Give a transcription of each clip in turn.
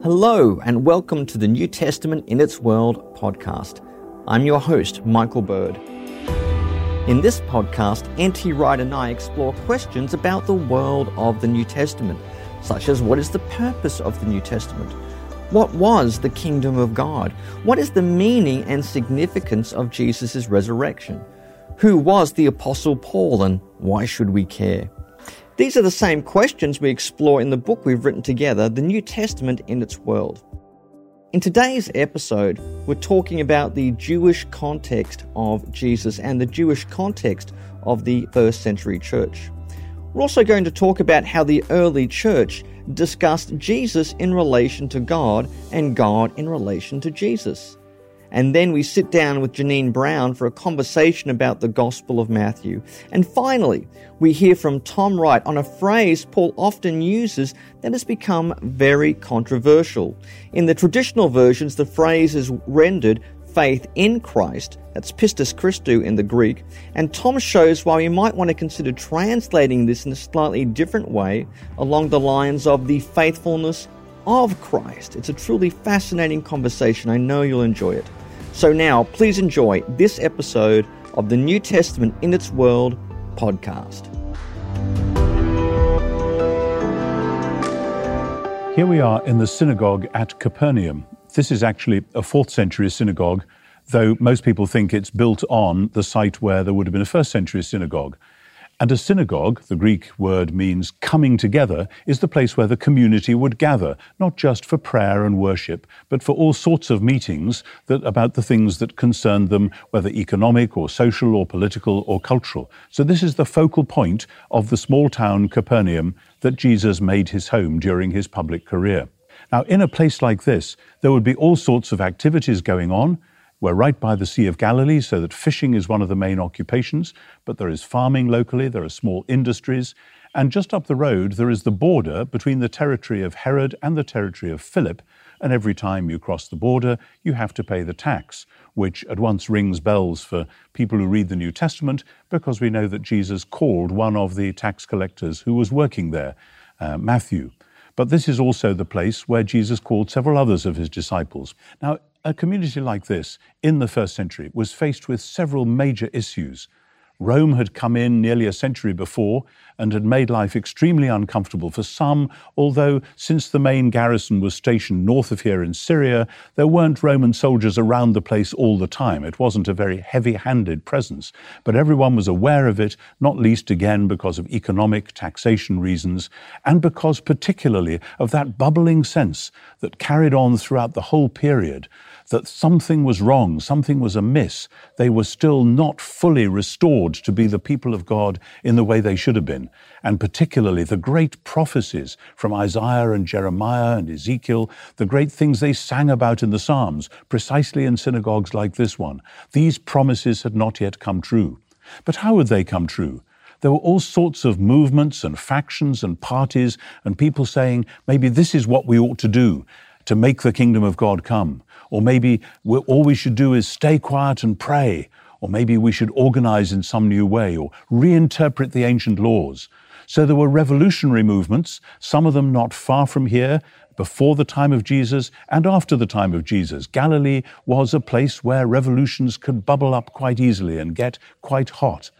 Hello, and welcome to the New Testament in its World podcast. I'm your host, Michael Bird. In this podcast, N.T. Wright and I explore questions about the world of the New Testament, such as what is the purpose of the New Testament? What was the kingdom of God? What is the meaning and significance of Jesus' resurrection? Who was the Apostle Paul and why should we care? These are the same questions we explore in the book we've written together, The New Testament in its World. In today's episode, we're talking about the Jewish context of Jesus and the Jewish context of the first century church. We're also going to talk about how the early church discussed Jesus in relation to God and God in relation to Jesus. And then we sit down with Jeannine Brown for a conversation about the Gospel of Matthew. And finally, we hear from Tom Wright on a phrase Paul often uses that has become very controversial. In the traditional versions, the phrase is rendered faith in Christ, that's pistis Christou in the Greek, and Tom shows why we might want to consider translating this in a slightly different way along the lines of the faithfulness of Christ. It's a truly fascinating conversation. I know you'll enjoy it. So now, please enjoy this episode of the New Testament in its World podcast. Here we are in the synagogue at Capernaum. This is actually a fourth century synagogue, though most people think it's built on the site where there would have been a first century synagogue. And a synagogue, the Greek word means coming together, is the place where the community would gather, not just for prayer and worship, but for all sorts of meetings that, about the things that concerned them, whether economic or social or political or cultural. So this is the focal point of the small town Capernaum that Jesus made his home during his public career. Now, in a place like this, there would be all sorts of activities going on. We're right by the Sea of Galilee, so that fishing is one of the main occupations, but there is farming locally, there are small industries, and just up the road there is the border between the territory of Herod and the territory of Philip, and every time you cross the border, you have to pay the tax, which at once rings bells for people who read the New Testament, because we know that Jesus called one of the tax collectors who was working there, uh, Matthew. But this is also the place where Jesus called several others of his disciples. Now, a community like this in the first century was faced with several major issues. Rome had come in nearly a century before and had made life extremely uncomfortable for some, although since the main garrison was stationed north of here in Syria, there weren't Roman soldiers around the place all the time. It wasn't a very heavy handed presence. But everyone was aware of it, not least again because of economic taxation reasons, and because particularly of that bubbling sense that carried on throughout the whole period that something was wrong, something was amiss. They were still not fully restored to be the people of God in the way they should have been. And particularly the great prophecies from Isaiah and Jeremiah and Ezekiel, the great things they sang about in the Psalms, precisely in synagogues like this one. These promises had not yet come true. But how would they come true? there were all sorts of movements and factions and parties and people saying, maybe this is what we ought to do to make the kingdom of God come. Or maybe all we should do is stay quiet and pray. Or maybe we should organize in some new way or reinterpret the ancient laws. So there were revolutionary movements, some of them not far from here, before the time of Jesus and after the time of Jesus. Galilee was a place where revolutions could bubble up quite easily and get quite hot.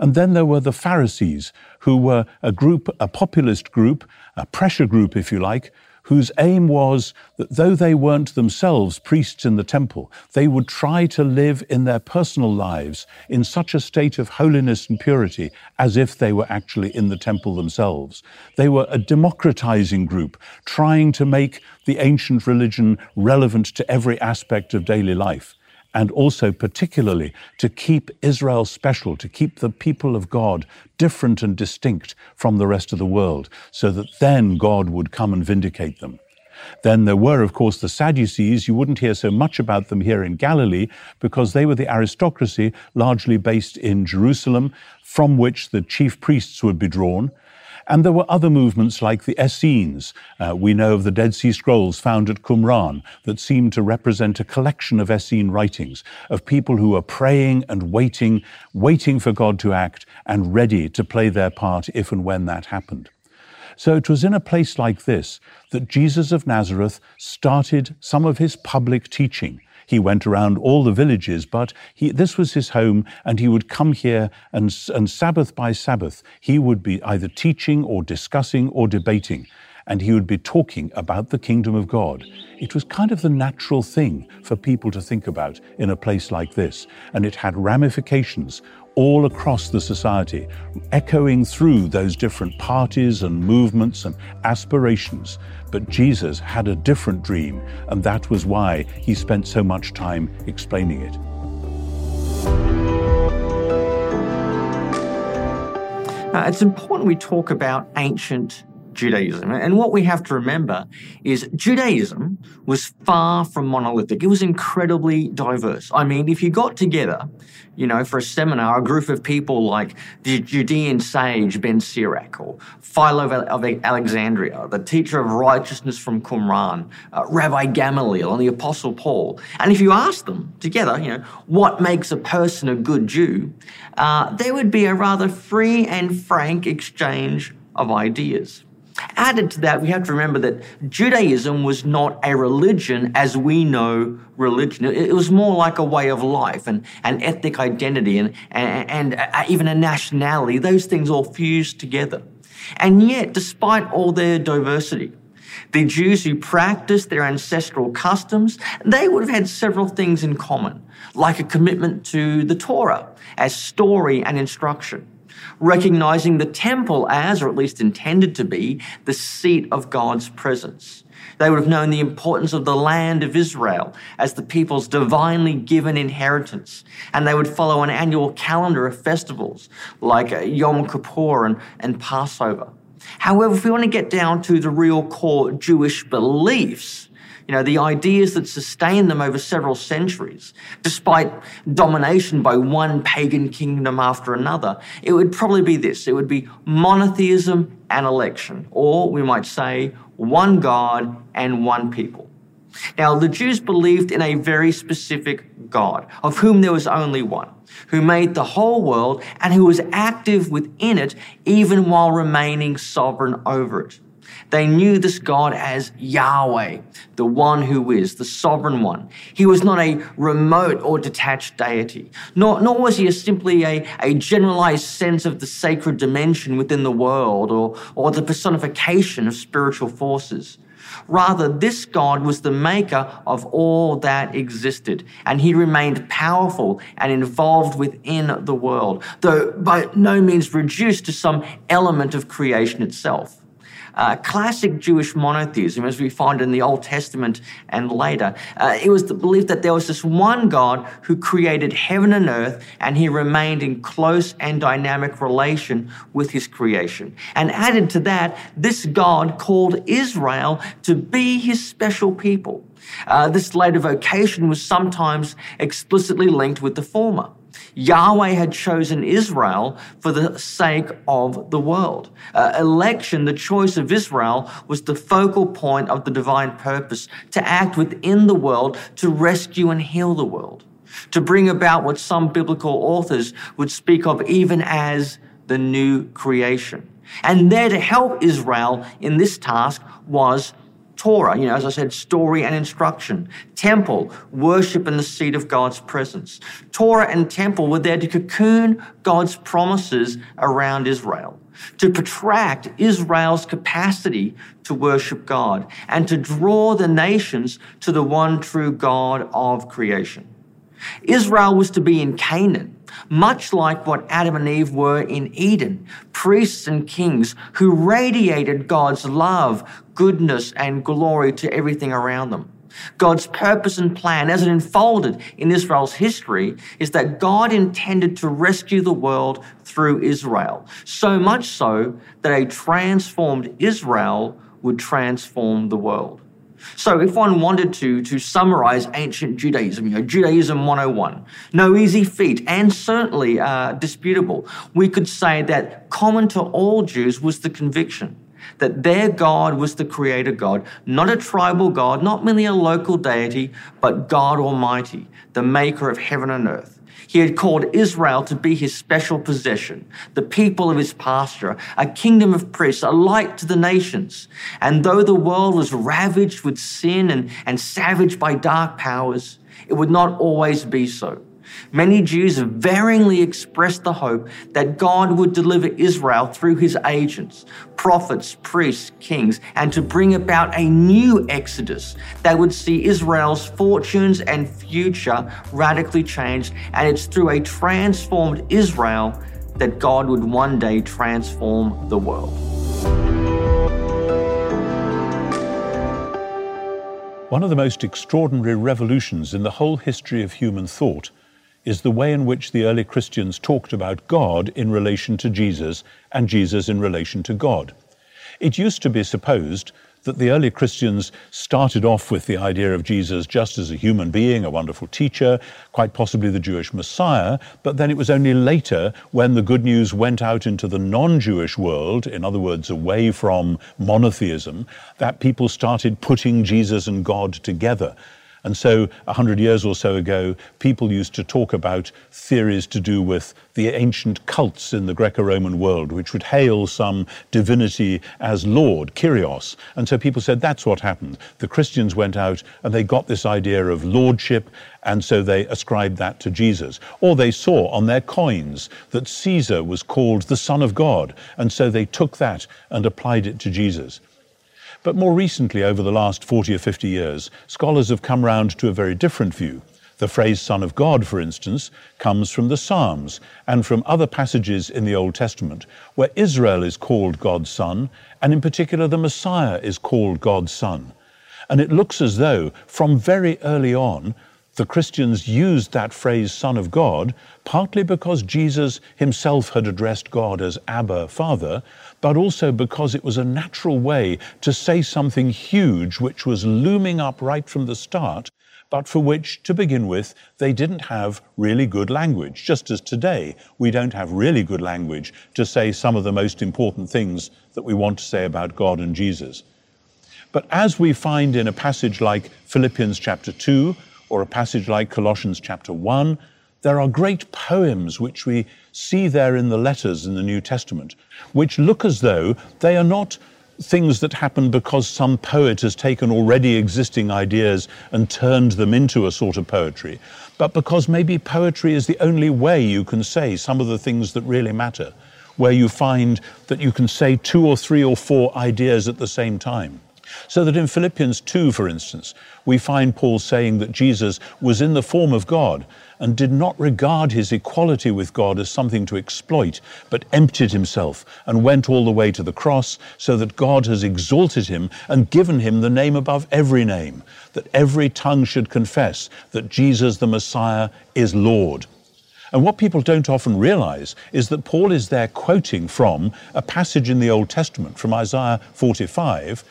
And then there were the Pharisees, who were a group, a populist group, a pressure group, if you like, whose aim was that though they weren't themselves priests in the temple, they would try to live in their personal lives in such a state of holiness and purity as if they were actually in the temple themselves. They were a democratizing group, trying to make the ancient religion relevant to every aspect of daily life and also particularly to keep Israel special, to keep the people of God different and distinct from the rest of the world, so that then God would come and vindicate them. Then there were, of course, the Sadducees. You wouldn't hear so much about them here in Galilee because they were the aristocracy largely based in Jerusalem, from which the chief priests would be drawn. And there were other movements like the Essenes. Uh, we know of the Dead Sea Scrolls found at Qumran that seem to represent a collection of Essene writings of people who are praying and waiting, waiting for God to act and ready to play their part if and when that happened. So it was in a place like this that Jesus of Nazareth started some of his public teaching. He went around all the villages, but he, this was his home, and he would come here and, and Sabbath by Sabbath, he would be either teaching or discussing or debating, and he would be talking about the kingdom of God. It was kind of the natural thing for people to think about in a place like this, and it had ramifications all across the society, echoing through those different parties and movements and aspirations. But Jesus had a different dream, and that was why he spent so much time explaining it. Uh, it's important we talk about ancient Judaism. And what we have to remember is Judaism was far from monolithic. It was incredibly diverse. I mean, if you got together, you know, for a seminar, a group of people like the Judean sage Ben Sirach or Philo of Alexandria, the teacher of righteousness from Qumran, uh, Rabbi Gamaliel, and the Apostle Paul, and if you asked them together, you know, what makes a person a good Jew, uh, there would be a rather free and frank exchange of ideas. Added to that, we have to remember that Judaism was not a religion as we know religion. It was more like a way of life and an ethnic identity and, and, and uh, even a nationality. Those things all fused together. And yet, despite all their diversity, the Jews who practiced their ancestral customs, they would have had several things in common, like a commitment to the Torah as story and instruction recognizing the temple as, or at least intended to be, the seat of God's presence. They would have known the importance of the land of Israel as the people's divinely given inheritance. And they would follow an annual calendar of festivals like Yom Kippur and, and Passover. However, if we want to get down to the real core Jewish beliefs, you know, the ideas that sustained them over several centuries, despite domination by one pagan kingdom after another, it would probably be this. It would be monotheism and election, or we might say one God and one people. Now, the Jews believed in a very specific God, of whom there was only one, who made the whole world and who was active within it even while remaining sovereign over it. They knew this God as Yahweh, the one who is, the sovereign one. He was not a remote or detached deity, nor, nor was he simply a, a generalized sense of the sacred dimension within the world or, or the personification of spiritual forces. Rather, this God was the maker of all that existed, and he remained powerful and involved within the world, though by no means reduced to some element of creation itself. Uh, classic Jewish monotheism, as we find in the Old Testament and later, uh, it was the belief that there was this one God who created heaven and earth, and he remained in close and dynamic relation with his creation. And added to that, this God called Israel to be his special people. Uh, this later vocation was sometimes explicitly linked with the former. Yahweh had chosen Israel for the sake of the world. Uh, election, the choice of Israel, was the focal point of the divine purpose to act within the world to rescue and heal the world, to bring about what some biblical authors would speak of even as the new creation. And there to help Israel in this task was Torah, you know, as I said, story and instruction. Temple, worship in the seat of God's presence. Torah and temple were there to cocoon God's promises around Israel, to protract Israel's capacity to worship God, and to draw the nations to the one true God of creation. Israel was to be in Canaan, much like what Adam and Eve were in Eden, priests and kings who radiated God's love, goodness, and glory to everything around them. God's purpose and plan, as it unfolded in Israel's history, is that God intended to rescue the world through Israel. So much so that a transformed Israel would transform the world. So if one wanted to, to summarize ancient Judaism, you know, Judaism 101, no easy feat and certainly uh, disputable, we could say that common to all Jews was the conviction that their God was the creator God, not a tribal God, not merely a local deity, but God Almighty, the maker of heaven and earth. He had called Israel to be his special possession, the people of his pasture, a kingdom of priests, a light to the nations. And though the world was ravaged with sin and, and savaged by dark powers, it would not always be so. Many Jews varyingly expressed the hope that God would deliver Israel through his agents, prophets, priests, kings, and to bring about a new exodus that would see Israel's fortunes and future radically changed. And it's through a transformed Israel that God would one day transform the world. One of the most extraordinary revolutions in the whole history of human thought is the way in which the early Christians talked about God in relation to Jesus and Jesus in relation to God. It used to be supposed that the early Christians started off with the idea of Jesus just as a human being, a wonderful teacher, quite possibly the Jewish Messiah, but then it was only later when the good news went out into the non Jewish world, in other words, away from monotheism, that people started putting Jesus and God together and so, a hundred years or so ago, people used to talk about theories to do with the ancient cults in the Greco Roman world, which would hail some divinity as Lord, Kyrios. And so people said that's what happened. The Christians went out and they got this idea of lordship, and so they ascribed that to Jesus. Or they saw on their coins that Caesar was called the Son of God, and so they took that and applied it to Jesus. But more recently, over the last 40 or 50 years, scholars have come round to a very different view. The phrase Son of God, for instance, comes from the Psalms and from other passages in the Old Testament where Israel is called God's Son, and in particular the Messiah is called God's Son. And it looks as though from very early on, the Christians used that phrase Son of God partly because Jesus himself had addressed God as Abba, Father, but also because it was a natural way to say something huge which was looming up right from the start, but for which, to begin with, they didn't have really good language. Just as today, we don't have really good language to say some of the most important things that we want to say about God and Jesus. But as we find in a passage like Philippians chapter 2, or a passage like Colossians chapter 1, there are great poems which we see there in the letters in the New Testament, which look as though they are not things that happen because some poet has taken already existing ideas and turned them into a sort of poetry, but because maybe poetry is the only way you can say some of the things that really matter, where you find that you can say two or three or four ideas at the same time. So that in Philippians 2, for instance, we find Paul saying that Jesus was in the form of God and did not regard his equality with God as something to exploit, but emptied himself and went all the way to the cross, so that God has exalted him and given him the name above every name, that every tongue should confess that Jesus the Messiah is Lord. And what people don't often realize is that Paul is there quoting from a passage in the Old Testament, from Isaiah 45,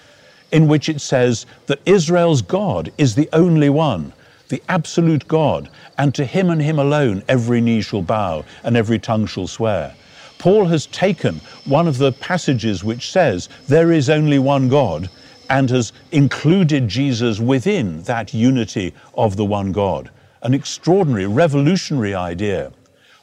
in which it says that Israel's God is the only one the absolute God, and to him and him alone every knee shall bow and every tongue shall swear. Paul has taken one of the passages which says there is only one God and has included Jesus within that unity of the one God. An extraordinary, revolutionary idea.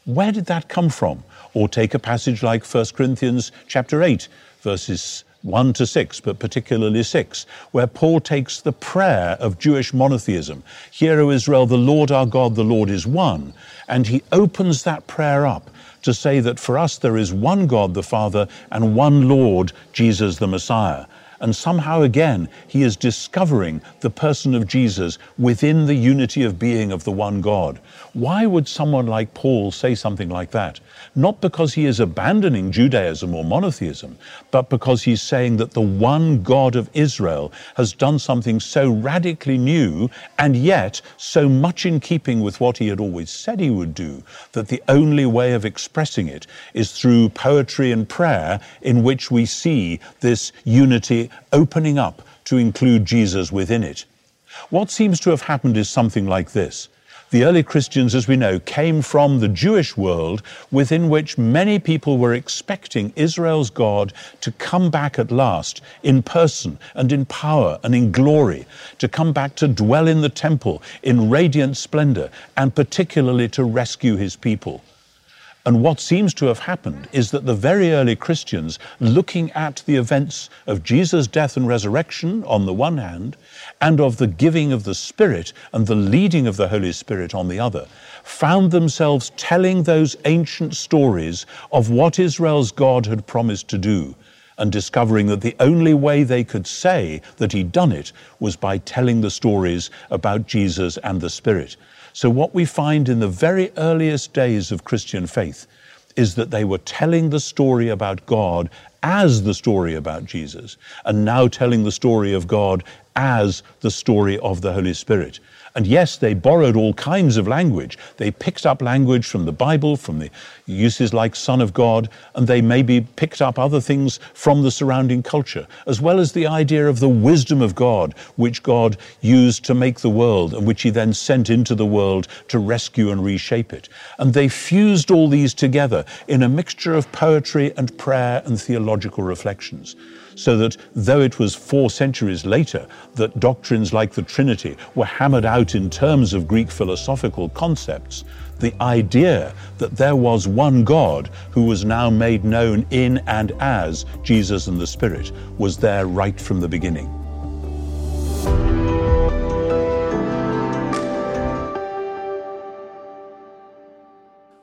Where did that come from? Or take a passage like 1 Corinthians chapter 8, verses 1 to 6, but particularly 6, where Paul takes the prayer of Jewish monotheism Hear, O Israel, the Lord our God, the Lord is one. And he opens that prayer up to say that for us there is one God the Father and one Lord, Jesus the Messiah. And somehow again, he is discovering the person of Jesus within the unity of being of the one God. Why would someone like Paul say something like that? Not because he is abandoning Judaism or monotheism, but because he's saying that the one God of Israel has done something so radically new and yet so much in keeping with what he had always said he would do that the only way of expressing it is through poetry and prayer in which we see this unity opening up to include Jesus within it. What seems to have happened is something like this The early Christians, as we know, came from the Jewish world within which many people were expecting Israel's God to come back at last in person and in power and in glory, to come back to dwell in the temple in radiant splendor, and particularly to rescue his people. And what seems to have happened is that the very early Christians, looking at the events of Jesus' death and resurrection on the one hand, and of the giving of the Spirit and the leading of the Holy Spirit on the other, found themselves telling those ancient stories of what Israel's God had promised to do, and discovering that the only way they could say that he'd done it was by telling the stories about Jesus and the Spirit. So, what we find in the very earliest days of Christian faith is that they were telling the story about God as the story about Jesus, and now telling the story of God as the story of the Holy Spirit. And yes, they borrowed all kinds of language. They picked up language from the Bible, from the uses like Son of God, and they maybe picked up other things from the surrounding culture, as well as the idea of the wisdom of God, which God used to make the world and which He then sent into the world to rescue and reshape it. And they fused all these together in a mixture of poetry and prayer and theological reflections so that though it was four centuries later that doctrines like the Trinity were hammered out in terms of Greek philosophical concepts, the idea that there was one God who was now made known in and as Jesus and the Spirit was there right from the beginning.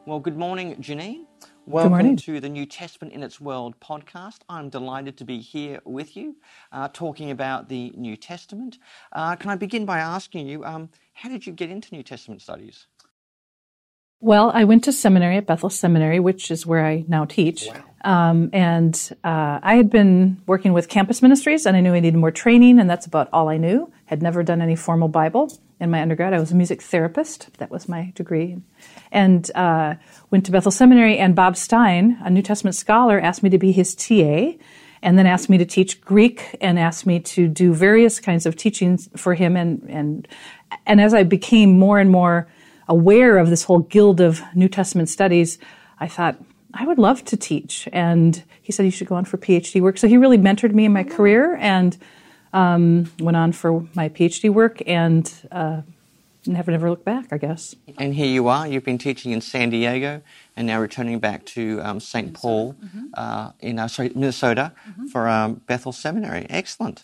Well, good morning, Jeannine. Welcome to the New Testament in its World podcast. I'm delighted to be here with you uh, talking about the New Testament. Uh, can I begin by asking you, um, how did you get into New Testament studies? Well, I went to seminary at Bethel Seminary, which is where I now teach. Wow. Um, and uh, I had been working with campus ministries, and I knew I needed more training, and that's about all I knew. Had never done any formal Bible in my undergrad. I was a music therapist. That was my degree. And uh, went to Bethel Seminary, and Bob Stein, a New Testament scholar, asked me to be his TA, and then asked me to teach Greek and asked me to do various kinds of teachings for him. And, and, and as I became more and more aware of this whole guild of New Testament studies, I thought, I would love to teach. And he said, You should go on for PhD work. So he really mentored me in my career and um, went on for my PhD work and uh, never, never looked back, I guess. And here you are. You've been teaching in San Diego and now returning back to um, St. Paul mm-hmm. uh, in uh, sorry, Minnesota mm-hmm. for um, Bethel Seminary. Excellent.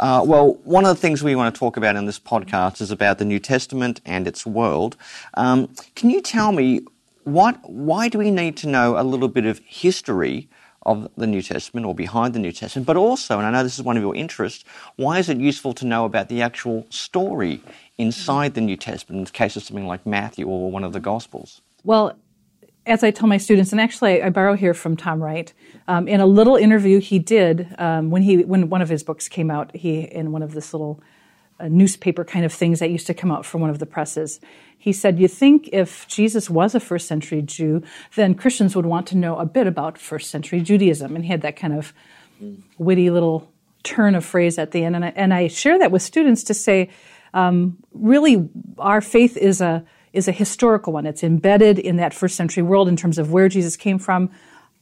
Uh, well, one of the things we want to talk about in this podcast is about the New Testament and its world. Um, can you tell me what, why do we need to know a little bit of history of the New Testament or behind the New Testament, but also, and I know this is one of your interests, why is it useful to know about the actual story inside the New Testament in the case of something like Matthew or one of the Gospels? Well, as I tell my students, and actually I borrow here from Tom Wright, um, in a little interview he did um, when he when one of his books came out, he in one of this little newspaper kind of things that used to come out from one of the presses. He said, You think if Jesus was a first century Jew, then Christians would want to know a bit about first century Judaism. And he had that kind of witty little turn of phrase at the end. And I, and I share that with students to say, um, really, our faith is a is a historical one. It's embedded in that first century world in terms of where Jesus came from.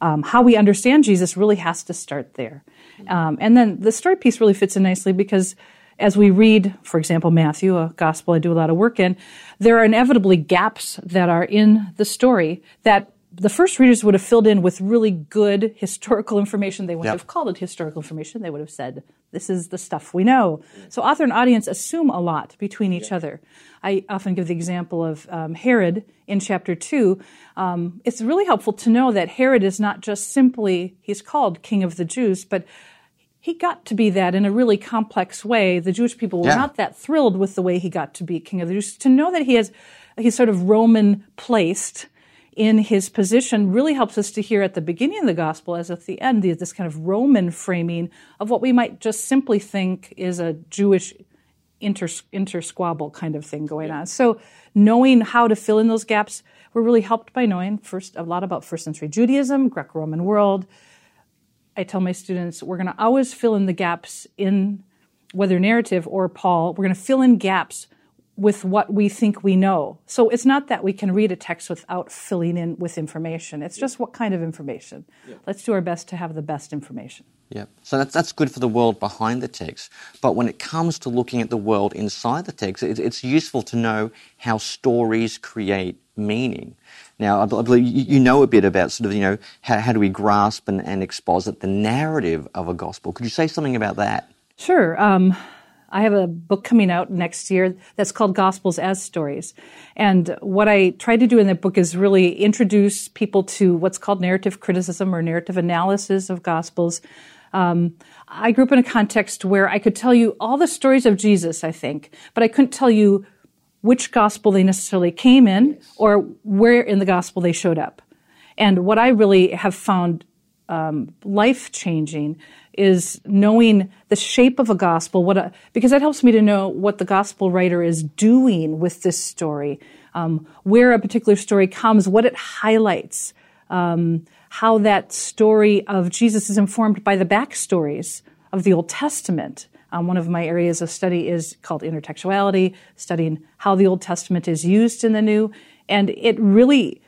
Um, how we understand Jesus really has to start there. Um, and then the story piece really fits in nicely because as we read, for example, Matthew, a gospel I do a lot of work in, there are inevitably gaps that are in the story that the first readers would have filled in with really good historical information. They wouldn't yep. have called it historical information. They would have said, this is the stuff we know. So author and audience assume a lot between each other. I often give the example of um, Herod in chapter 2. Um, it's really helpful to know that Herod is not just simply, he's called king of the Jews, but he got to be that in a really complex way. The Jewish people were yeah. not that thrilled with the way he got to be king of the Jews. To know that he has, he's sort of Roman placed in his position really helps us to hear at the beginning of the gospel as at the end this kind of Roman framing of what we might just simply think is a Jewish inter, intersquabble kind of thing going yeah. on. So knowing how to fill in those gaps, we're really helped by knowing first a lot about first century Judaism, Greco-Roman world, I tell my students we're going to always fill in the gaps in whether narrative or Paul, we're going to fill in gaps with what we think we know. So it's not that we can read a text without filling in with information. It's just what kind of information. Yeah. Let's do our best to have the best information. Yeah. So that's, that's good for the world behind the text. But when it comes to looking at the world inside the text, it, it's useful to know how stories create meaning. Now, I believe you know a bit about sort of, you know, how, how do we grasp and, and exposit the narrative of a gospel. Could you say something about that? Sure. Um, I have a book coming out next year that's called Gospels as Stories. And what I try to do in that book is really introduce people to what's called narrative criticism or narrative analysis of Gospels. Um, I grew up in a context where I could tell you all the stories of Jesus, I think, but I couldn't tell you which gospel they necessarily came in or where in the gospel they showed up. And what I really have found um, life changing is knowing the shape of a gospel, what a, because that helps me to know what the gospel writer is doing with this story, um, where a particular story comes, what it highlights, um, how that story of Jesus is informed by the backstories of the Old Testament. Um, one of my areas of study is called intertextuality, studying how the Old Testament is used in the New, and it really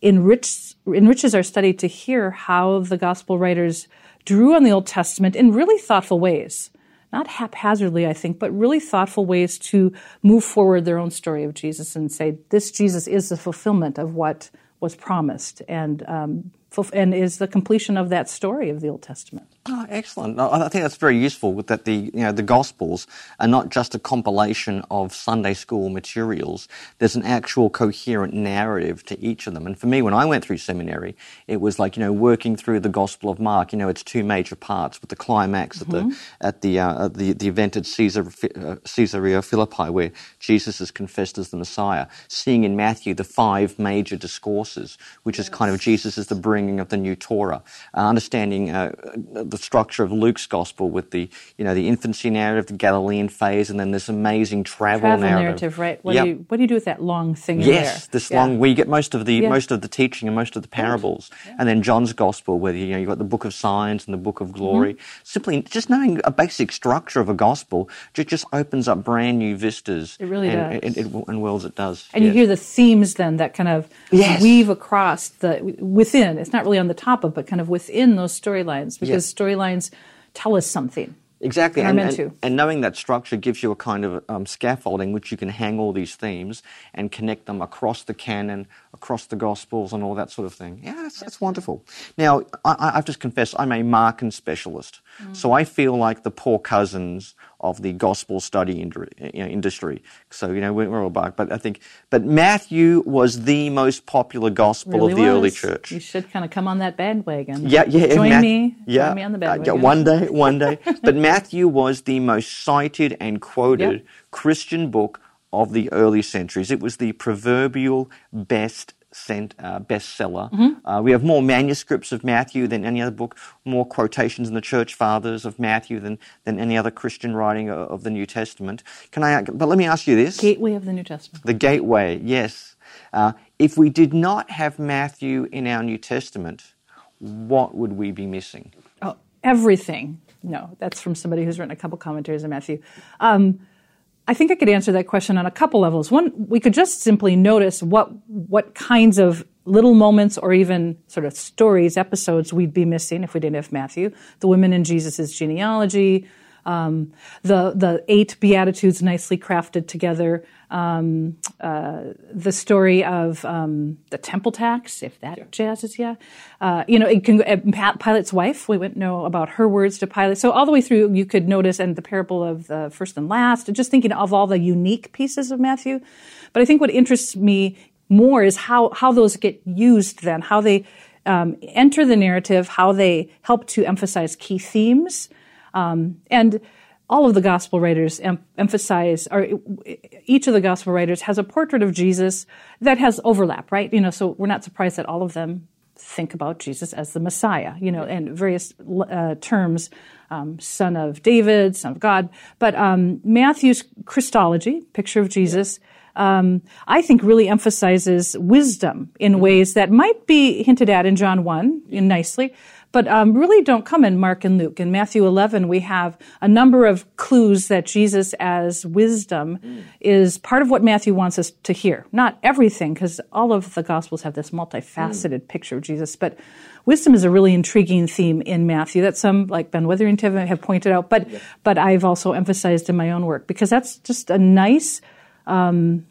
enriches enriches our study to hear how the gospel writers drew on the Old Testament in really thoughtful ways. Not haphazardly, I think, but really thoughtful ways to move forward their own story of Jesus and say, this Jesus is the fulfillment of what was promised and um, and is the completion of that story of the Old Testament. Oh, excellent. I think that's very useful that the, you know, the Gospels are not just a compilation of Sunday school materials. There's an actual coherent narrative to each of them. And for me, when I went through seminary, it was like, you know, working through the Gospel of Mark, you know, it's two major parts with the climax mm-hmm. at the, at the, uh, the, the event at Caesar, uh, Caesarea Philippi where Jesus is confessed as the Messiah. Seeing in Matthew the five major discourses, which yes. is kind of Jesus as the bringing of the new Torah. Uh, understanding uh, the the structure of Luke's gospel with the you know the infancy narrative, the Galilean phase, and then this amazing travel, travel narrative. narrative. right? What yep. do you what do you do with that long thing? Yes, this yeah. long. We get most of the yeah. most of the teaching and most of the parables, yeah. and then John's gospel, where you know you've got the book of signs and the book of glory. Mm-hmm. Simply just knowing a basic structure of a gospel just, just opens up brand new vistas. It really and, does, and, and, and it does. And yes. you hear the themes then that kind of yes. weave across the within. It's not really on the top of, but kind of within those storylines because yes storylines tell us something. Exactly, and, and, and, knowing that structure gives you a kind of um, scaffolding which you can hang all these themes and connect them across the canon, across the Gospels, and all that sort of thing. Yeah, that's, that's wonderful. Now, I, have just confessed I'm a Markan specialist, mm. so I feel like the poor cousins of the gospel study industry. So, you know, we're all back. But I think, but Matthew was the most popular gospel really of the was. early church. You should kind of come on that bandwagon. Yeah, yeah. Join Matt, me. Yeah. Join me on the bandwagon. Uh, yeah, one day, one day. but Matthew was the most cited and quoted yep. Christian book of the early centuries. It was the proverbial best cent, uh, bestseller. Mm-hmm. Uh, we have more manuscripts of Matthew than any other book, more quotations in the church fathers of Matthew than, than any other Christian writing of, of the New Testament. Can I? But let me ask you this: Gateway of the New Testament. The gateway, yes. Uh, if we did not have Matthew in our New Testament, what would we be missing? Oh, everything. No, that's from somebody who's written a couple commentaries on Matthew. Um, I think I could answer that question on a couple levels. One, we could just simply notice what what kinds of little moments or even sort of stories, episodes we'd be missing if we didn't have Matthew. The women in Jesus' genealogy, um, the the eight beatitudes nicely crafted together, um, uh, the story of um, the temple tax, if that yeah. jazzes you. Uh, you know, it can, uh, Pilate's wife. We wouldn't know about her words to Pilate. So all the way through, you could notice, and the parable of the first and last. Just thinking of all the unique pieces of Matthew. But I think what interests me more is how how those get used. Then how they um, enter the narrative, how they help to emphasize key themes. Um, and all of the gospel writers em- emphasize, or each of the gospel writers has a portrait of Jesus that has overlap, right? You know, so we're not surprised that all of them think about Jesus as the Messiah, you know, and various uh, terms, um, son of David, son of God. But um, Matthew's Christology, picture of Jesus, um, I think really emphasizes wisdom in ways that might be hinted at in John 1 nicely, but um, really don't come in Mark and Luke. In Matthew 11, we have a number of clues that Jesus, as wisdom, mm. is part of what Matthew wants us to hear. Not everything, because all of the Gospels have this multifaceted mm. picture of Jesus, but wisdom is a really intriguing theme in Matthew that some, like Ben Witherington, have pointed out, but, yeah. but I've also emphasized in my own work because that's just a nice. Um,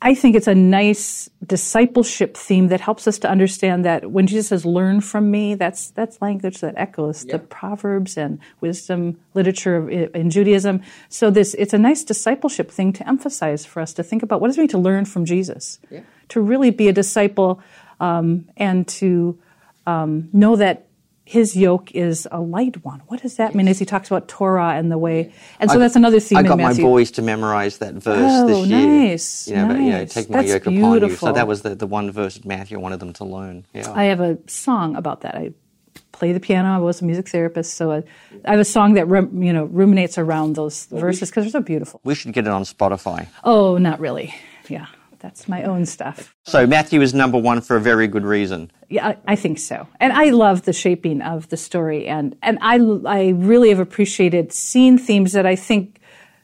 I think it's a nice discipleship theme that helps us to understand that when Jesus says "learn from me," that's that's language that echoes yeah. the proverbs and wisdom literature in Judaism. So this it's a nice discipleship thing to emphasize for us to think about what does it mean to learn from Jesus, yeah. to really be a disciple, um, and to um, know that his yoke is a light one. What does that mean as he talks about Torah and the way? And so I, that's another theme. I got my boys to memorize that verse oh, this year. Nice, you know, nice. But, you know, take my that's yoke beautiful. upon you. So that was the, the one verse Matthew wanted them to learn. Yeah. I have a song about that. I play the piano. I was a music therapist, so I, I have a song that you know ruminates around those well, verses because they're so beautiful. We should get it on Spotify. Oh, not really. Yeah. That's my own stuff. So Matthew is number one for a very good reason. Yeah, I, I think so. And I love the shaping of the story, and and I I really have appreciated seeing themes that I think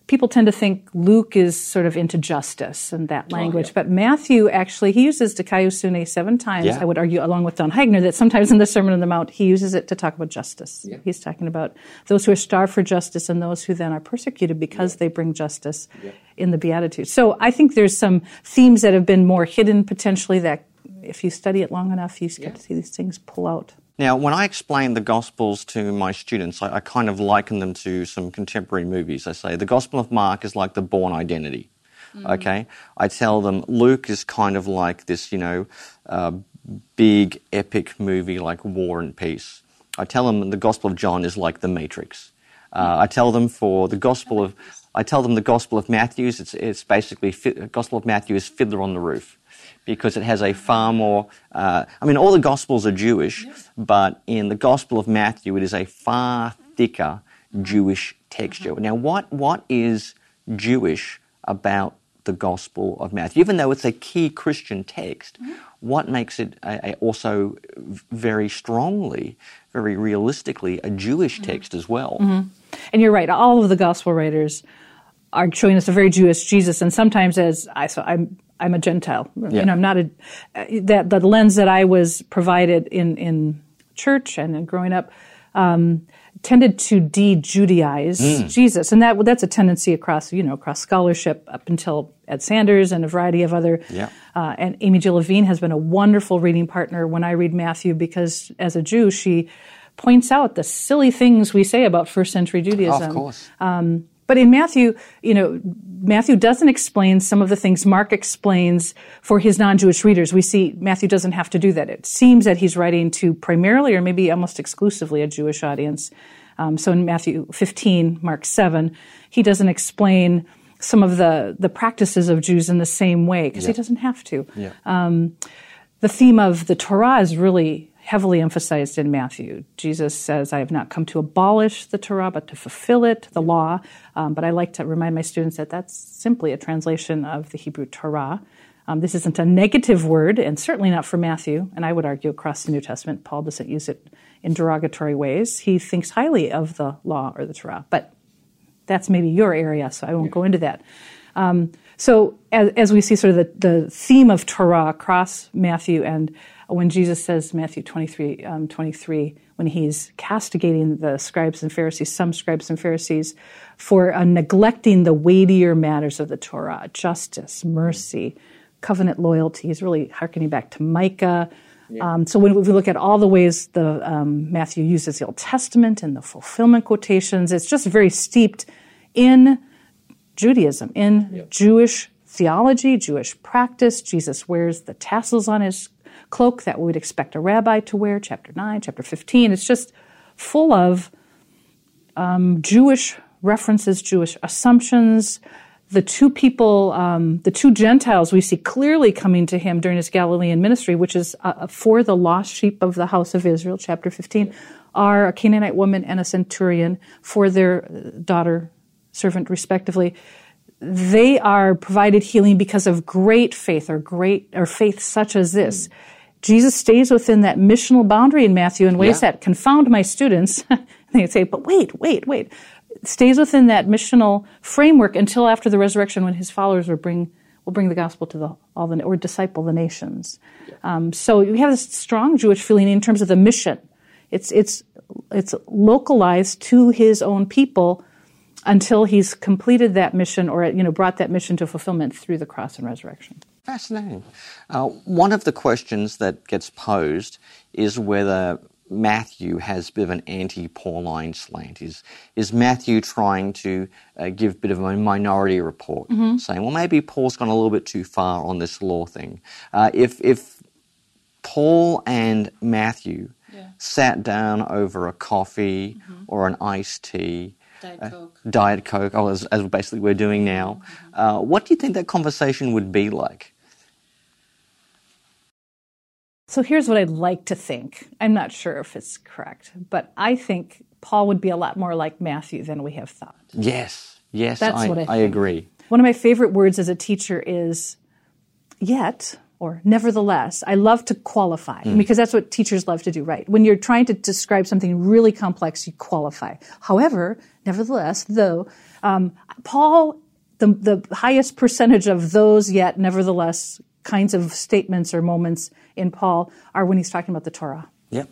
people tend to think Luke is sort of into justice and that language, oh, yeah. but Matthew actually he uses dikaiosune seven times. Yeah. I would argue, along with Don Hagner, that sometimes in the Sermon on the Mount he uses it to talk about justice. Yeah. He's talking about those who are starved for justice and those who then are persecuted because they bring justice in the Beatitudes. So I think there's some themes that have been more hidden potentially that if you study it long enough, you get to see these things pull out. Now, when I explain the Gospels to my students, I, I, kind of liken them to some contemporary movies. I say the Gospel of Mark is like the Bourne Identity. Mm-hmm. Okay, I tell them Luke is kind of like this, you know, uh, big epic movie like War and Peace. I tell them the Gospel of John is like the Matrix. Uh, I tell them for the Gospel of, I tell them the Gospel of Matthew's. It's it's basically Gospel of Matthew is Fiddler on the Roof because it has a far more, uh, I mean, all the Gospels are Jewish, but in the Gospel of Matthew, it is a far thicker Jewish texture. Uh-huh. Now, what, what is Jewish about the Gospel of Matthew? Even though it's a key Christian text, mm-hmm. what makes it a, a also very strongly, very realistically, a Jewish mm-hmm. text as well? Mm-hmm. And you're right, all of the Gospel writers are showing us a very Jewish Jesus, and sometimes as I, so I'm I'm a Gentile. Yeah. You know, I'm not a that the lens that I was provided in in church and growing up um, tended to de-Judaize mm. Jesus, and that that's a tendency across you know across scholarship up until Ed Sanders and a variety of other. Yeah. Uh, and Amy Jill Levine has been a wonderful reading partner when I read Matthew because as a Jew she points out the silly things we say about first century Judaism. of course. Um, but in Matthew, you know, Matthew doesn't explain some of the things Mark explains for his non-Jewish readers. We see Matthew doesn't have to do that. It seems that he's writing to primarily or maybe almost exclusively a Jewish audience. Um, so in Matthew 15, Mark 7, he doesn't explain some of the, the practices of Jews in the same way because yeah. he doesn't have to. Yeah. Um, the theme of the Torah is really heavily emphasized in Matthew. Jesus says, I have not come to abolish the Torah, but to fulfill it, the law. Um, but I like to remind my students that that's simply a translation of the Hebrew Torah. Um, this isn't a negative word, and certainly not for Matthew. And I would argue across the New Testament, Paul doesn't use it in derogatory ways. He thinks highly of the law or the Torah. But that's maybe your area, so I won't go into that. Um, so as, as, we see sort of the, the theme of Torah across Matthew and when Jesus says, Matthew 23, um, 23, when he's castigating the scribes and Pharisees, some scribes and Pharisees, for uh, neglecting the weightier matters of the Torah, justice, mercy, covenant loyalty. He's really harkening back to Micah. Yeah. Um, so when we look at all the ways the um, Matthew uses the Old Testament and the fulfillment quotations, it's just very steeped in Judaism, in yeah. Jewish theology, Jewish practice. Jesus wears the tassels on his cloak that we would expect a rabbi to wear, chapter 9, chapter 15. It's just full of um, Jewish references, Jewish assumptions. The two people, um, the two Gentiles we see clearly coming to him during his Galilean ministry, which is uh, for the lost sheep of the house of Israel, chapter 15, are a Canaanite woman and a centurion for their daughter, servant, respectively they are provided healing because of great faith or great or faith such as this Jesus stays within that missional boundary in Matthew in ways Yeah. that confound my students. they say, but wait, wait, wait. Stays within that missional framework until after the resurrection when his followers will bring, will bring the gospel to the, all the, or disciple the nations. Um, so we have this strong Jewish feeling in terms of the mission. It's, it's, it's localized to his own people until he's completed that mission or, you know, brought that mission to fulfillment through the cross and resurrection. Fascinating. Uh, one of the questions that gets posed is whether Matthew has a bit of an anti-Pauline slant. Is is Matthew trying to uh, give a bit of a minority report, saying, well, maybe Paul's gone a little bit too far on this law thing? Uh, if if Paul and Matthew sat down over a coffee or an iced tea. Diet uh, Coke. Diet Coke, oh, as, as basically we're doing now. Uh, what do you think that conversation would be like? So here's what I'd like to think. I'm not sure if it's correct, but I think Paul would be a lot more like Matthew than we have thought. Yes, yes, That's I, what I I agree. One of my favorite words as a teacher is yet or nevertheless. I love to qualify because that's what teachers love to do, right? When you're trying to describe something really complex, you qualify. However, nevertheless, though, um, Paul, the, the highest percentage of those yet, nevertheless, kinds of statements or moments in Paul are when he's talking about the Torah. Yeah,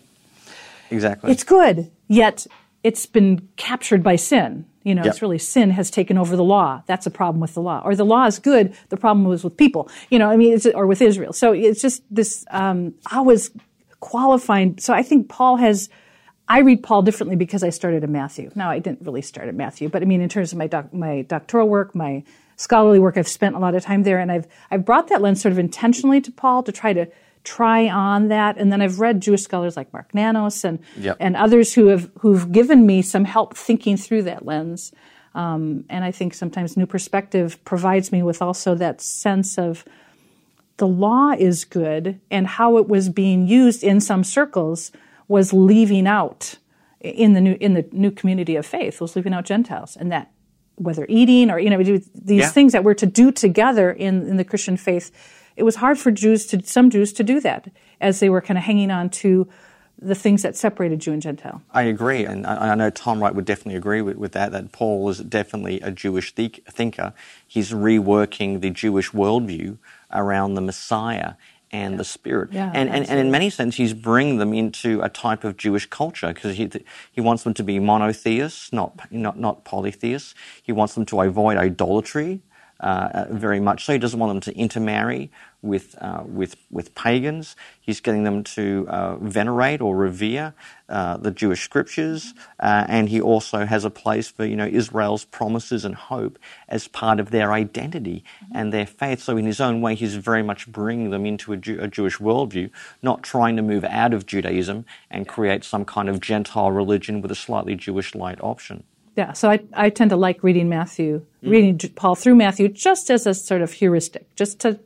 exactly. It's good, yet it's been captured by sin. You know, Yep. it's really sin has taken over the law. That's a problem with the law. Or the law is good. The problem was with people. You know, I mean, it's, or with Israel. So it's just this, um, always qualifying. So I think Paul has, I read Paul differently because I started in Matthew. Now I didn't really start at Matthew, but I mean, in terms of my doc, my doctoral work, my scholarly work, I've spent a lot of time there, and I've I've brought that lens sort of intentionally to Paul to try to try on that. And then I've read Jewish scholars like Mark Nanos and Yep. and others who have who've given me some help thinking through that lens. Um, and I think sometimes new perspective provides me with also that sense of the law is good and how it was being used in some circles was leaving out in the new in the new community of faith was leaving out Gentiles and that whether eating or you know these Yeah. things that we're to do together in, in the Christian faith, it was hard for Jews to some Jews to do that as they were kind of hanging on to the things that separated Jew and Gentile. I agree, and I, I know Tom Wright would definitely agree with, with that. That Paul is definitely a Jewish thi- thinker. He's reworking the Jewish worldview around the Messiah and the Spirit, Yeah, and, and and in many sense, he's bringing them into a type of Jewish culture because he he wants them to be monotheists, not not not polytheists. He wants them to avoid idolatry. Uh, very much so. He doesn't want them to intermarry with uh, with with pagans. He's getting them to uh, venerate or revere uh, the Jewish scriptures, uh, and he also has a place for you know Israel's promises and hope as part of their identity and their faith. So in his own way, he's very much bringing them into a, Jew- a Jewish worldview, not trying to move out of Judaism and create some kind of Gentile religion with a slightly Jewish light option. Yeah, so I, I tend to like reading Matthew, reading Paul through Matthew just as a sort of heuristic, just to.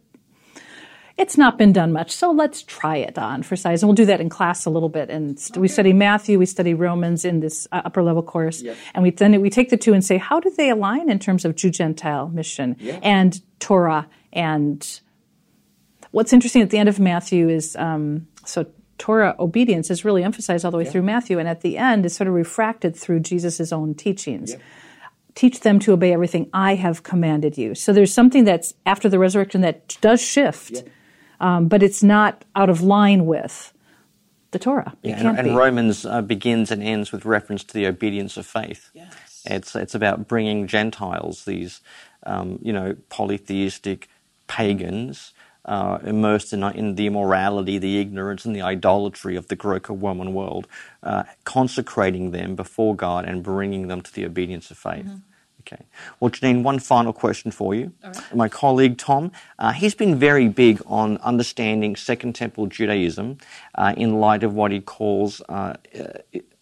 It's not been done much, so let's try it on for size, and we'll do that in class a little bit. And st- we study Matthew, we study Romans in this uh, upper level course, and we then we take the two and say, how do they align in terms of Jew Gentile mission and Torah? And what's interesting at the end of Matthew is um, so Torah obedience is really emphasized all the way through Matthew, and at the end is sort of refracted through Jesus' own teachings. Teach them to obey everything I have commanded you. So there's something that's after the resurrection that does shift, um, but it's not out of line with the Torah. It Yeah, can't and, be. and Romans uh, begins and ends with reference to the obedience of faith. Yes. It's it's about bringing Gentiles, these um, you know polytheistic pagans, uh, immersed in, in the immorality, the ignorance, and the idolatry of the Greco-Roman world, uh, consecrating them before God and bringing them to the obedience of faith. Okay. Well, Jeannine, one final question for you. My colleague Tom, uh, he's been very big on understanding Second Temple Judaism uh, in light of what he calls uh,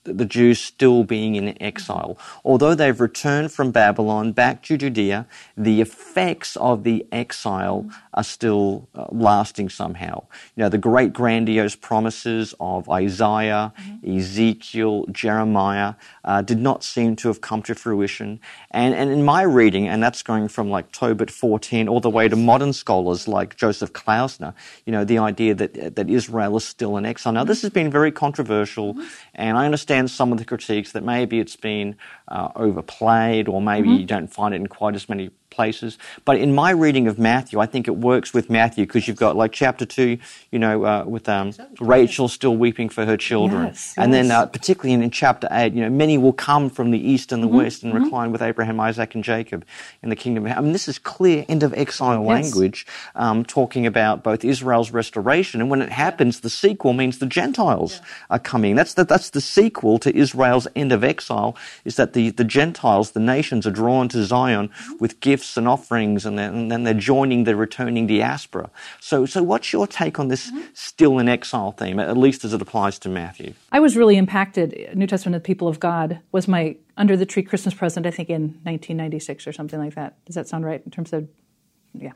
the Jews still being in exile. Although they've returned from Babylon back to Judea, the effects of the exile are still uh, lasting somehow. You know, the great grandiose promises of Isaiah, mm-hmm. Ezekiel, Jeremiah uh, did not seem to have come to fruition. And, and in my reading, and that's going from like Tobit 14 all the way to modern scholars like Joseph Klausner, you know, the idea that, that Israel is still in exile. Now, this has been very controversial, mm-hmm. And I understand some of the critiques that maybe it's been uh, overplayed or maybe mm-hmm. you don't find it in quite as many places. But in my reading of Matthew, I think it works with Matthew because you've got like chapter two, you know, uh, with um, Rachel still weeping for her children, yes, and yes. then uh, particularly in, in, chapter eight, you know, many will come from the east and the mm-hmm. west and mm-hmm. recline with Abraham, Isaac, and Jacob in the kingdom. I mean, this is clear end of exile yes. language, um, talking about both Israel's restoration, and when it happens, the sequel means the Gentiles yeah. are coming. That's the, that's the sequel to Israel's end of exile. Is that the the Gentiles, the nations, are drawn to Zion mm-hmm. with gifts gifts and offerings, and then, and then they're joining the returning diaspora. So, so what's your take on this mm-hmm. still in exile theme, at least as it applies to Matthew? I was really impacted. New Testament of the people of God was my under the tree Christmas present, I think in 1996 or something like that. Does that sound right in terms of, yeah.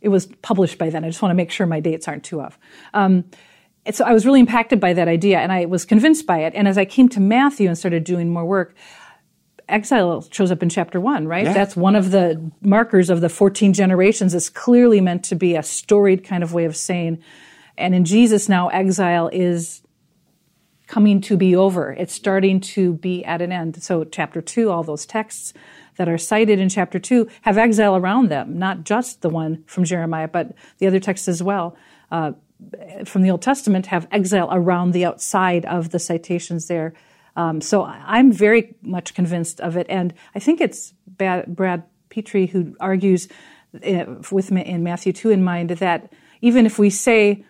It was published by then. I just want to make sure my dates aren't too off. Um, so I was really impacted by that idea and I was convinced by it. And as I came to Matthew and started doing more work, exile shows up in chapter one, right? Yeah. That's one of the markers of the 14 generations. It's clearly meant to be a storied kind of way of saying. And in Jesus now, exile is coming to be over. It's starting to be at an end. So chapter two, all those texts that are cited in chapter two have exile around them, not just the one from Jeremiah, but the other texts as well. Uh, from the Old Testament have exile around the outside of the citations there. Um, so I'm very much convinced of it, and I think it's Brant Pitre who argues uh, with in Matthew two in mind that even if we say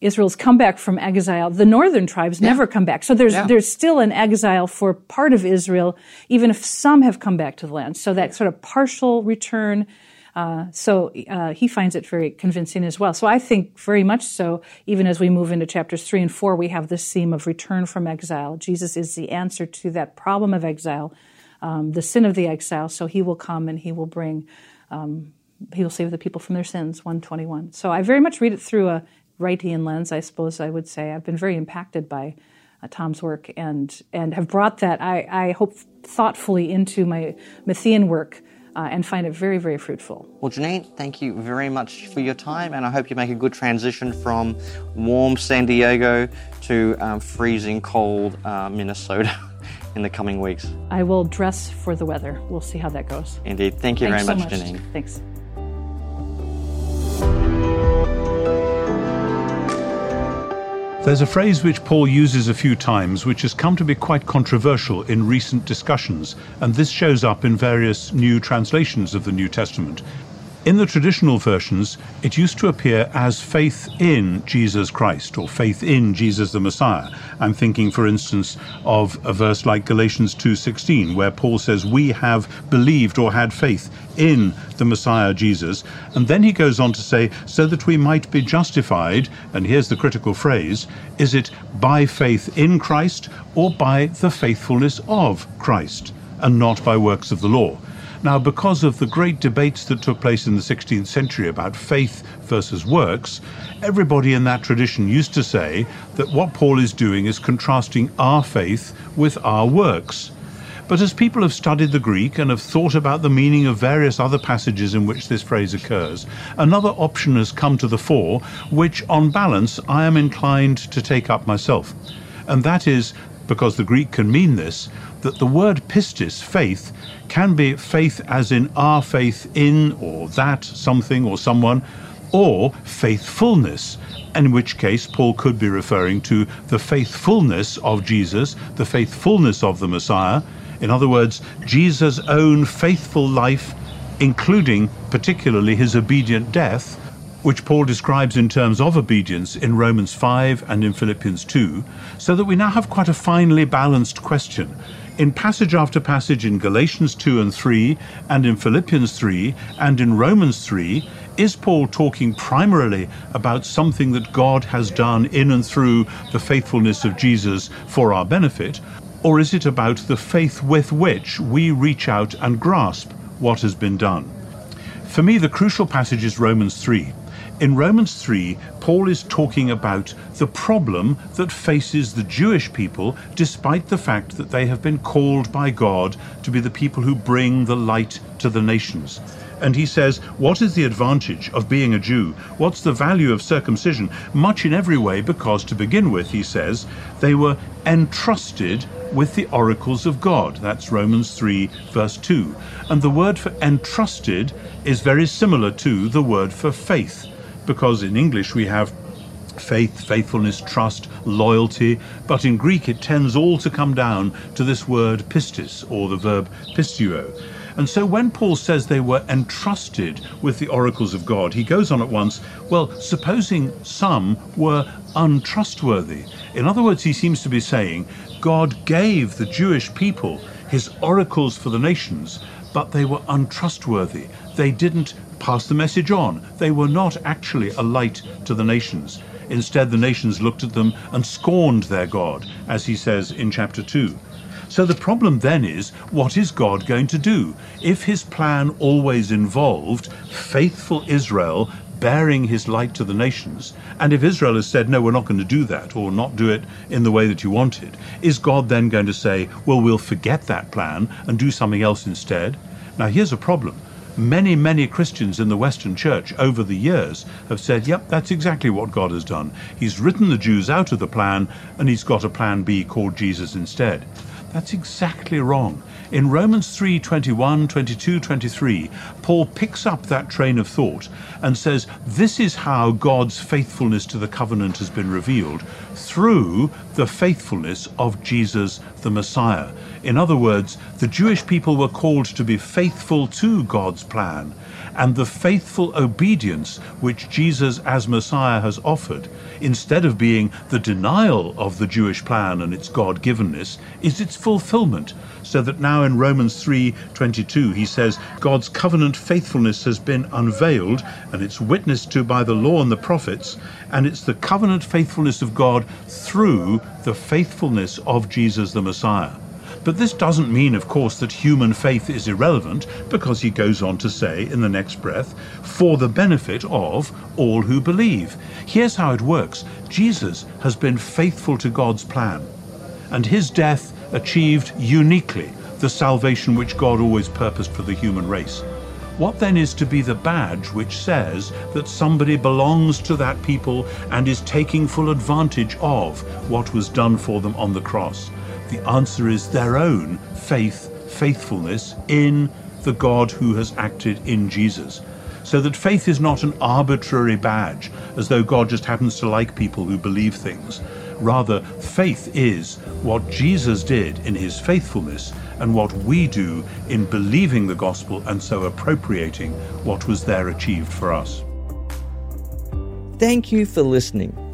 Israel's come back from exile, the northern tribes yeah. never come back. So there's yeah. there's still an exile for part of Israel, even if some have come back to the land. So that sort of partial return uh, so uh, he finds it very convincing as well. So I think very much so, even as we move into chapters three and four, we have this theme of return from exile. Jesus is the answer to that problem of exile, um, the sin of the exile. So he will come and he will bring, um, he will save the people from their sins, 121. So I very much read it through a Wrightian lens, I suppose I would say. I've been very impacted by uh, Tom's work and, and have brought that, I, I hope, thoughtfully into my Matthean work uh, and find it very, very fruitful. Well, Jeannine, thank you very much for your time, and I hope you make a good transition from warm San Diego to um, freezing cold uh, Minnesota. in the coming weeks. I will dress for the weather. We'll see how that goes. Indeed. Thank you Thanks very much, so much, Jeannine. Thanks. There's a phrase which Paul uses a few times which has come to be quite controversial in recent discussions, and this shows up in various new translations of the New Testament. In the traditional versions, it used to appear as faith in Jesus Christ or faith in Jesus the Messiah. I'm thinking, for instance, of a verse like Galatians 2:16, where Paul says, "We have believed or had faith in the Messiah Jesus," and then he goes on to say, "So that we might be justified." And here's the critical phrase: Is it by faith in Christ or by the faithfulness of Christ, and not by works of the law? Now, because of the great debates that took place in the 16th century about faith versus works, everybody in that tradition used to say that what Paul is doing is contrasting our faith with our works. But as people have studied the Greek and have thought about the meaning of various other passages in which this phrase occurs, another option has come to the fore, which, on balance, I am inclined to take up myself. And that is, because the Greek can mean this, that the word pistis, faith, can be faith as in our faith in or that something or someone, or faithfulness, in which case Paul could be referring to the faithfulness of Jesus, the faithfulness of the Messiah. In other words, Jesus' own faithful life, including particularly his obedient death, which Paul describes in terms of obedience in Romans 5 and in Philippians 2, so that we now have quite a finely balanced question in passage after passage in Galatians 2 and 3, and in Philippians 3, and in Romans 3, is Paul talking primarily about something that God has done in and through the faithfulness of Jesus for our benefit? Or is it about the faith with which we reach out and grasp what has been done? For me, the crucial passage is Romans 3. In Romans 3, Paul is talking about the problem that faces the Jewish people despite the fact that they have been called by God to be the people who bring the light to the nations. And he says, What is the advantage of being a Jew? What's the value of circumcision? Much in every way, because to begin with, he says, they were entrusted with the oracles of God. That's Romans 3, verse 2. And the word for entrusted is very similar to the word for faith because in English we have faith, faithfulness, trust, loyalty, but in Greek it tends all to come down to this word pistis, or the verb pisteuo. And so when Paul says they were entrusted with the oracles of God, he goes on at once, well, supposing some were untrustworthy. In other words, he seems to be saying God gave the Jewish people his oracles for the nations, but they were untrustworthy. They didn't pass the message on. They were not actually a light to the nations. Instead, the nations looked at them and scorned their God, as he says in chapter 2. So the problem then is what is God going to do? If his plan always involved faithful Israel bearing his light to the nations, and if Israel has said, no, we're not going to do that, or not do it in the way that you wanted, is God then going to say, well, we'll forget that plan and do something else instead? Now, here's a problem many, many Christians in the Western Church over the years have said, yep, that's exactly what God has done. He's written the Jews out of the plan, and he's got a plan B called Jesus instead. That's exactly wrong. In Romans 3 21, 22, 23, Paul picks up that train of thought and says, This is how God's faithfulness to the covenant has been revealed through the faithfulness of Jesus the Messiah. In other words, the Jewish people were called to be faithful to God's plan, and the faithful obedience which Jesus as Messiah has offered, instead of being the denial of the Jewish plan and its God givenness, is its fulfillment. So that now in Romans 3:22 he says God's covenant faithfulness has been unveiled and it's witnessed to by the law and the prophets and it's the covenant faithfulness of God through the faithfulness of Jesus the Messiah. But this doesn't mean, of course, that human faith is irrelevant, because he goes on to say in the next breath, for the benefit of all who believe. Here's how it works Jesus has been faithful to God's plan, and his death achieved uniquely the salvation which God always purposed for the human race. What then is to be the badge which says that somebody belongs to that people and is taking full advantage of what was done for them on the cross? The answer is their own faith, faithfulness in the God who has acted in Jesus. So that faith is not an arbitrary badge, as though God just happens to like people who believe things. Rather, faith is what Jesus did in his faithfulness and what we do in believing the gospel and so appropriating what was there achieved for us. Thank you for listening.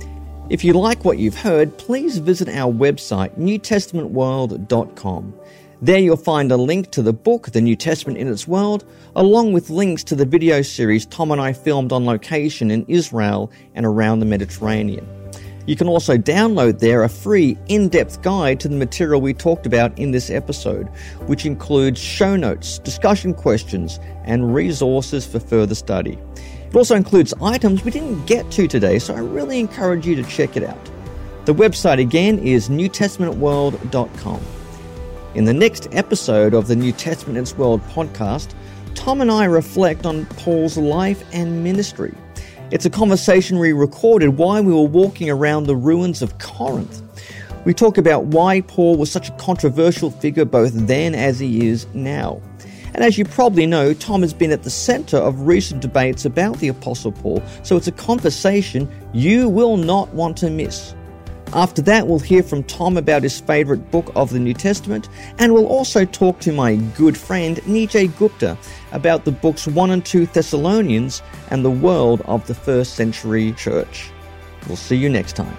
If you like what you've heard, please visit our website, newtestamentworld.com. There you'll find a link to the book, The New Testament in Its World, along with links to the video series Tom and I filmed on location in Israel and around the Mediterranean. You can also download there a free in depth guide to the material we talked about in this episode, which includes show notes, discussion questions, and resources for further study. It also includes items we didn't get to today, so I really encourage you to check it out. The website again is newtestamentworld.com. In the next episode of the New Testament Its World podcast, Tom and I reflect on Paul's life and ministry. It's a conversation we recorded while we were walking around the ruins of Corinth. We talk about why Paul was such a controversial figure both then as he is now. And as you probably know, Tom has been at the center of recent debates about the Apostle Paul, so it's a conversation you will not want to miss. After that, we'll hear from Tom about his favorite book of the New Testament, and we'll also talk to my good friend Nijay Gupta about the books 1 and 2 Thessalonians and the world of the first century church. We'll see you next time.